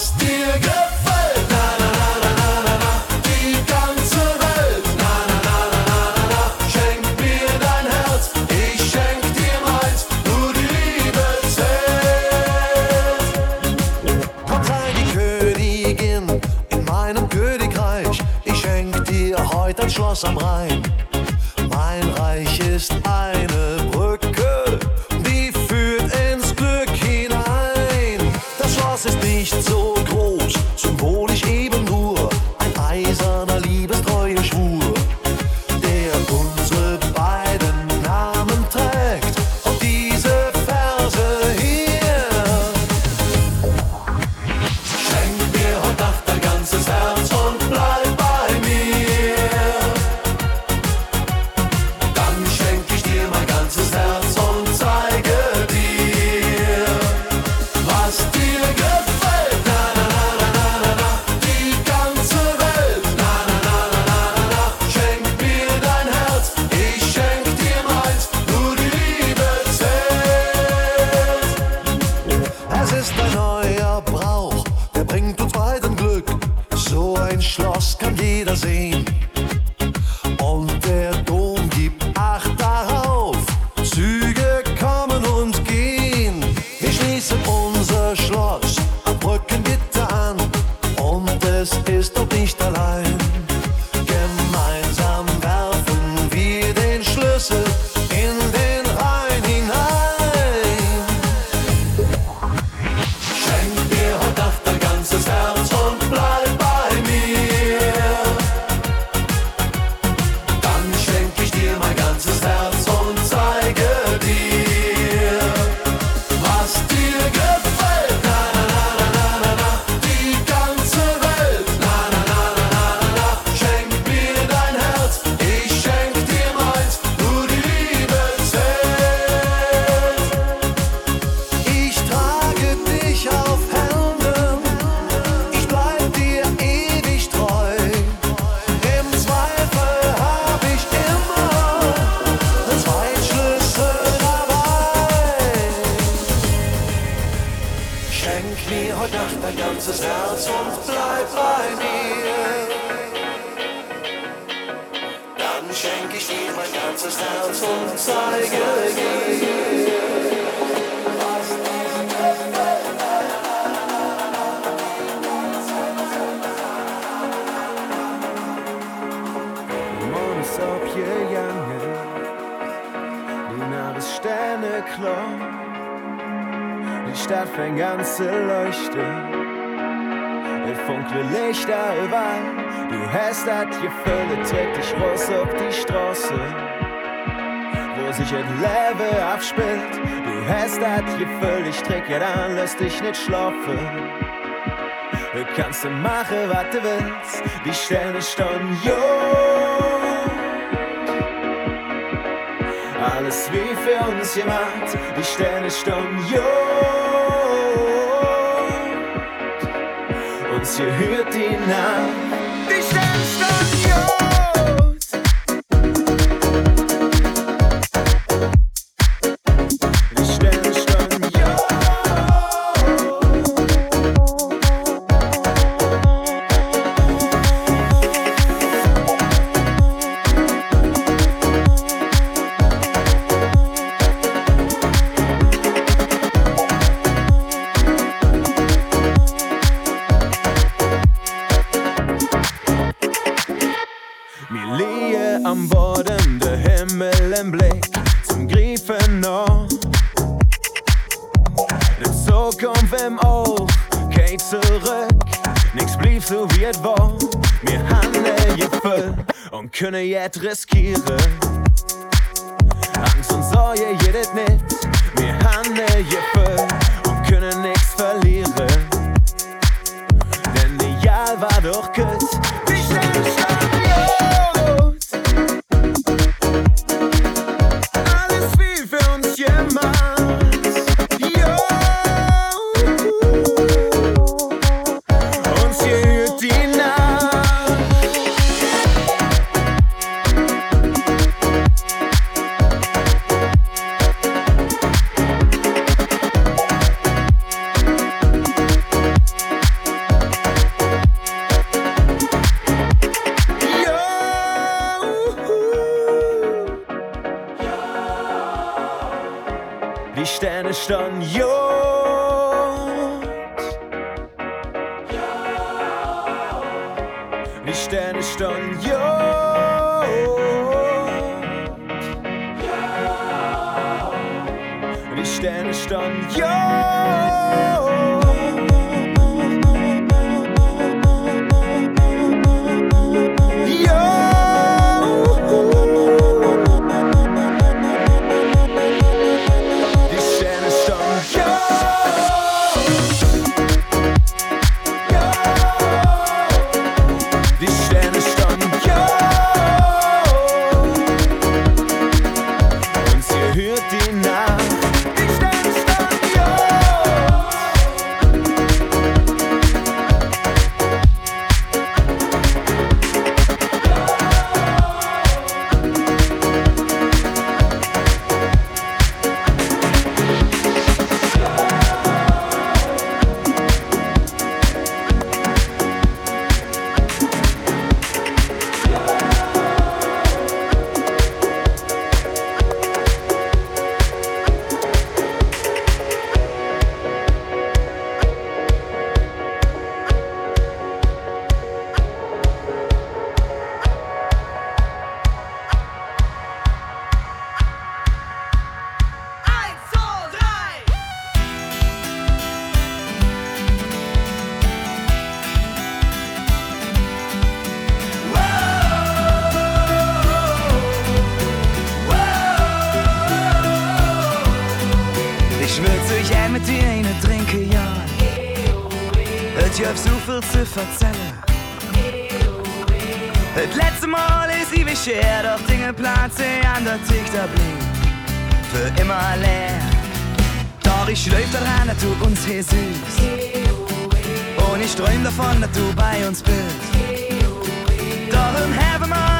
was dir gefällt. Na, na, na, na, na, na, na, die ganze Welt. Na, na, na, na, na, na, na, schenk mir dein Herz, ich schenk dir meins, nur die Liebe zählt. Komm, sei die Königin in meinem Königreich, ich schenk dir heute ein Schloss am Rhein. Gefühl, es trägt dich raus auf die Straße. Wo sich das Leben abspielt. Du hast das Gefühl, ich dir an, lass dich nicht schlafen. Du kannst machen, was du willst. Die Sterne stehen jo. Alles wie für uns gemacht. Die Sterne stehen jo. Uns hört die Nacht. Liege am Boden der Himmel im Blick zum Griefen noch. Die Zukunft im Auge geht zurück, nix blieb so wie es war. Wir haben Gefühl und können jetzt riskieren. Angst und Sorge jedes nicht, Die Sterne standen jod. Die Sterne standen jod. Die Sterne standen jod. Ich schläuf daran, dass du uns hier süß. Und ich träum davon, dass du bei uns bist. Darum haben wir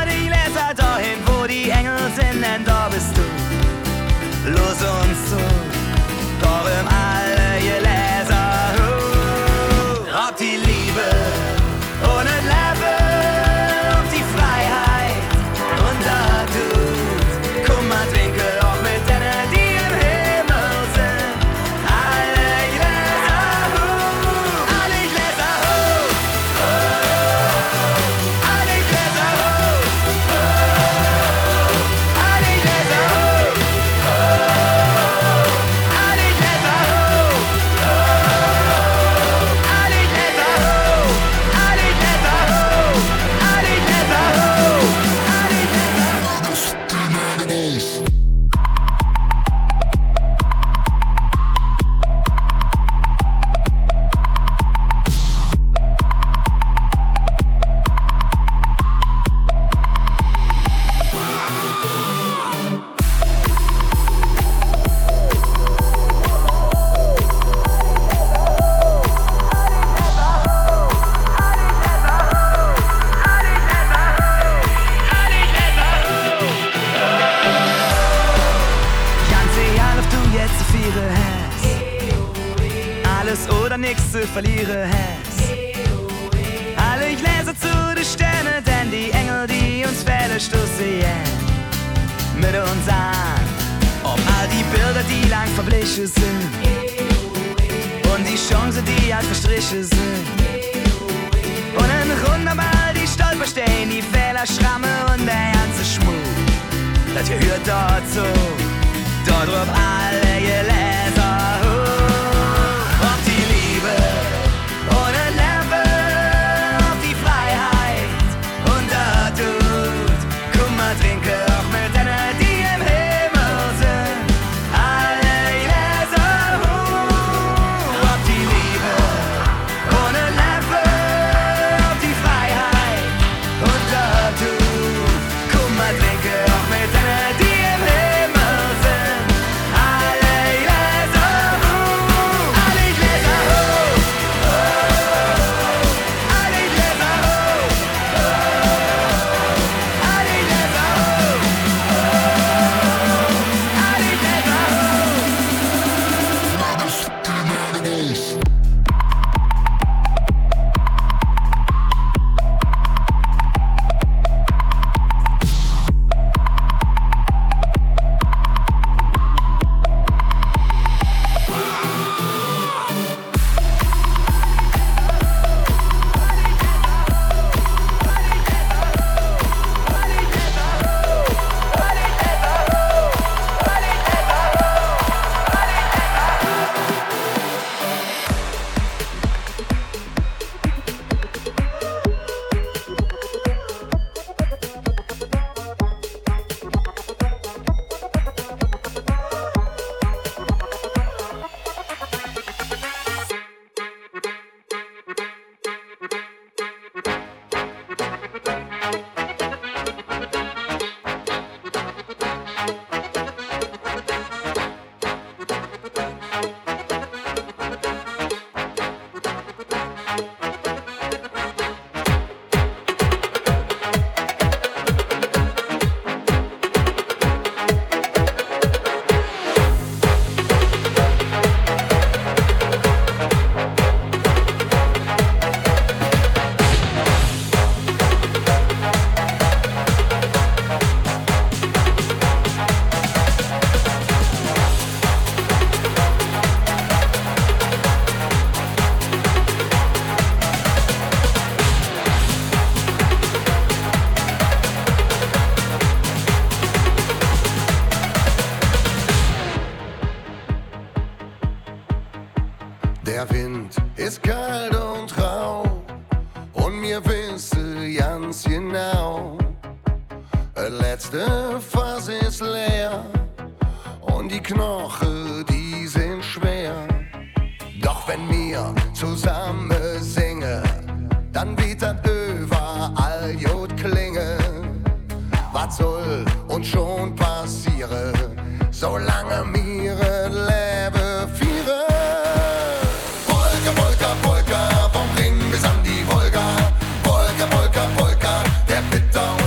don't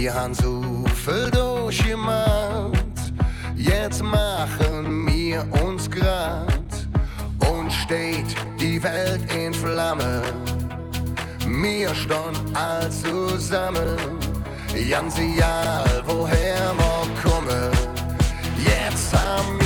Wir haben so viel durchgemacht, jetzt machen wir uns grad und steht die Welt in Flamme. Wir stehen all zusammen, ganz egal woher wir kommen. Jetzt haben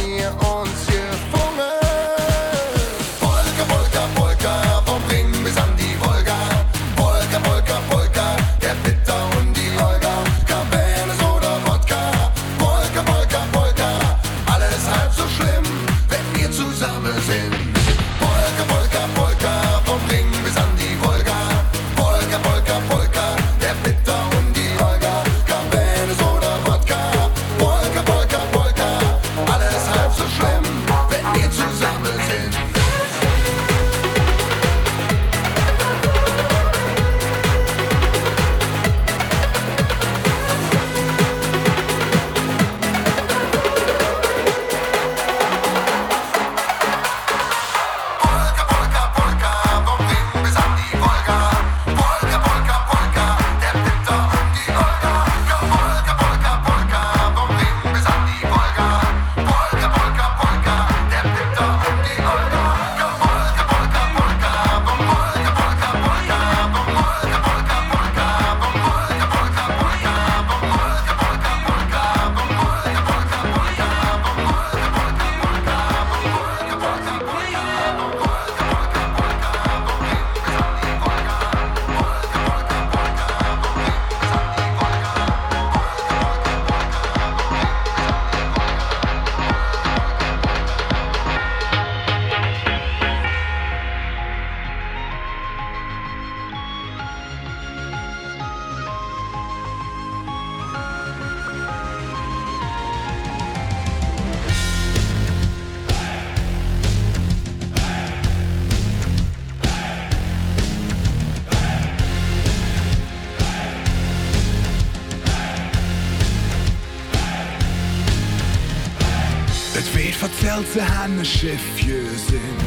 ze hanne Schiffje sinn.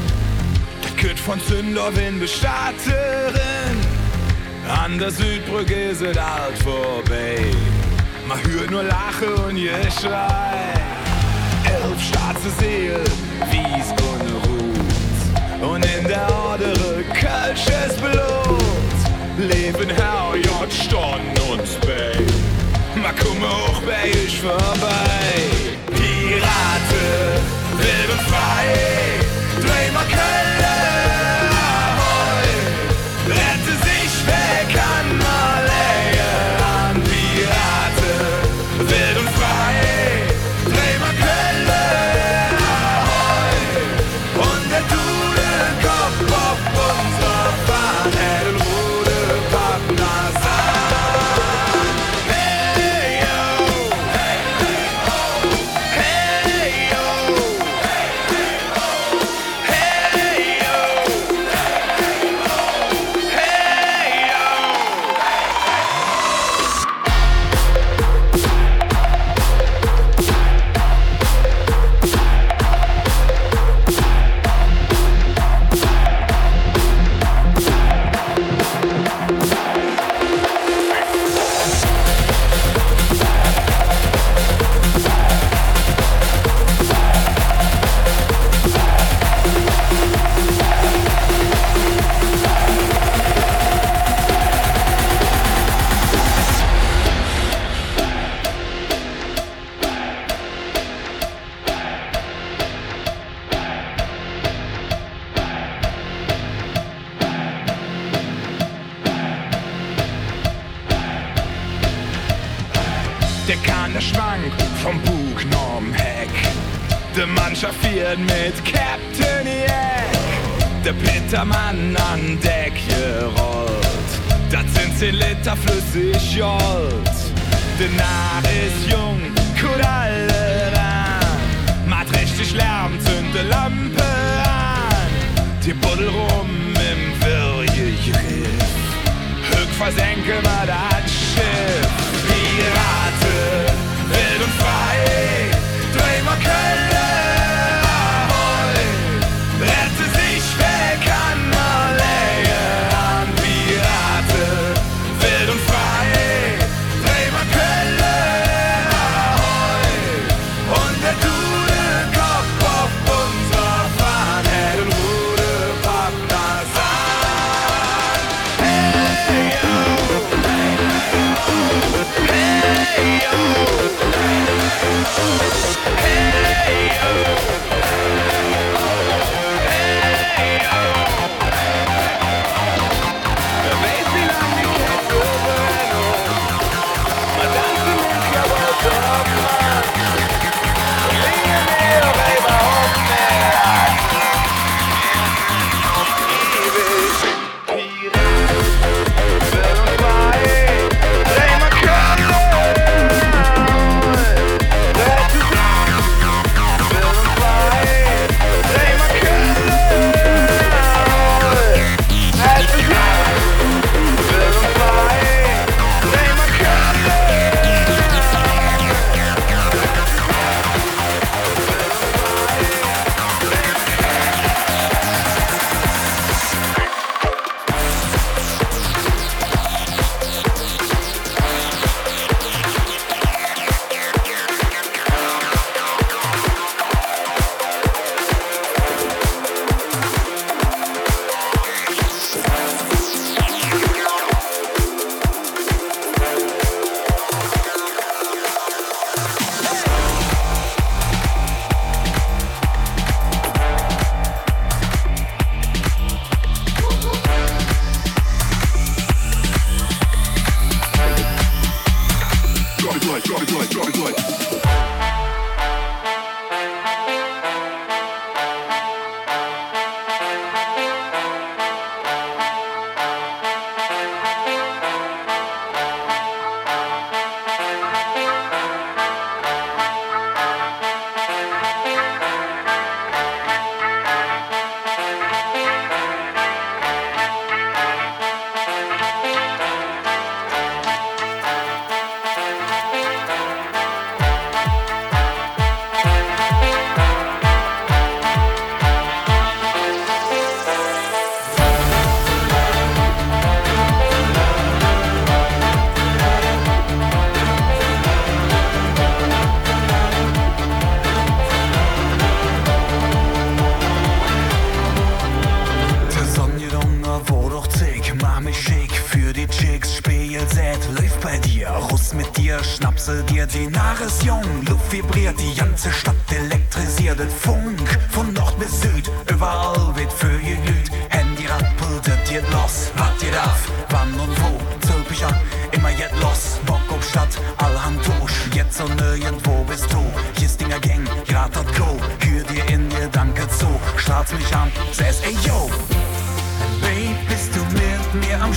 Dat kütt von Zünderwin bestatterin. An der Südbrücke is et alt vorbei. Ma hört nur Lache und Geschrei. Elf schwarze Seelen, wies und Ruht. Und in der Ordere kölsches Blut. Leben Herr J. Stonn und Spey. Ma komme hoch bei ich vorbei. Pirate, Leben frei, dreh mal Köln. Schwank vom Bug norm Heck. Der Mannschaft fährt mit Captain Jack. Der Petermann an Deck gerollt. Das sind 10 Liter flüssig Jolt. Der Narr ist jung, gut alle ran. Macht richtig Lärm, zünde Lampe an. Die Buddel rum im Wirrgegriff. Höck versenke wir das Schiff. Pirate, frei, dreh mal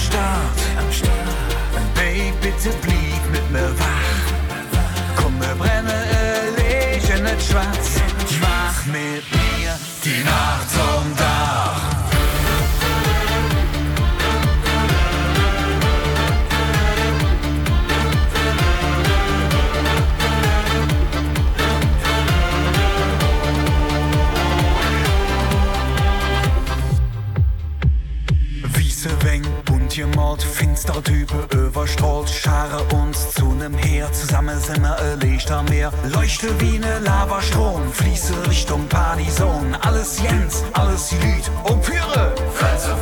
Start. Am Start. Babe, bitte blieb mit mir wach. Komm, wir brennen ein Lächeln nicht schwarz. Mach mit mir die Nacht zum Tag. Geistertypen überstrahlt, scharen uns zu nem Heer. Zusammen sind wir ein Lichter mehr. Leuchte wie ne Lavastrom, fließe Richtung Partyzone. Alles Jens, alles Lied und Führe. Fenster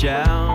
shout.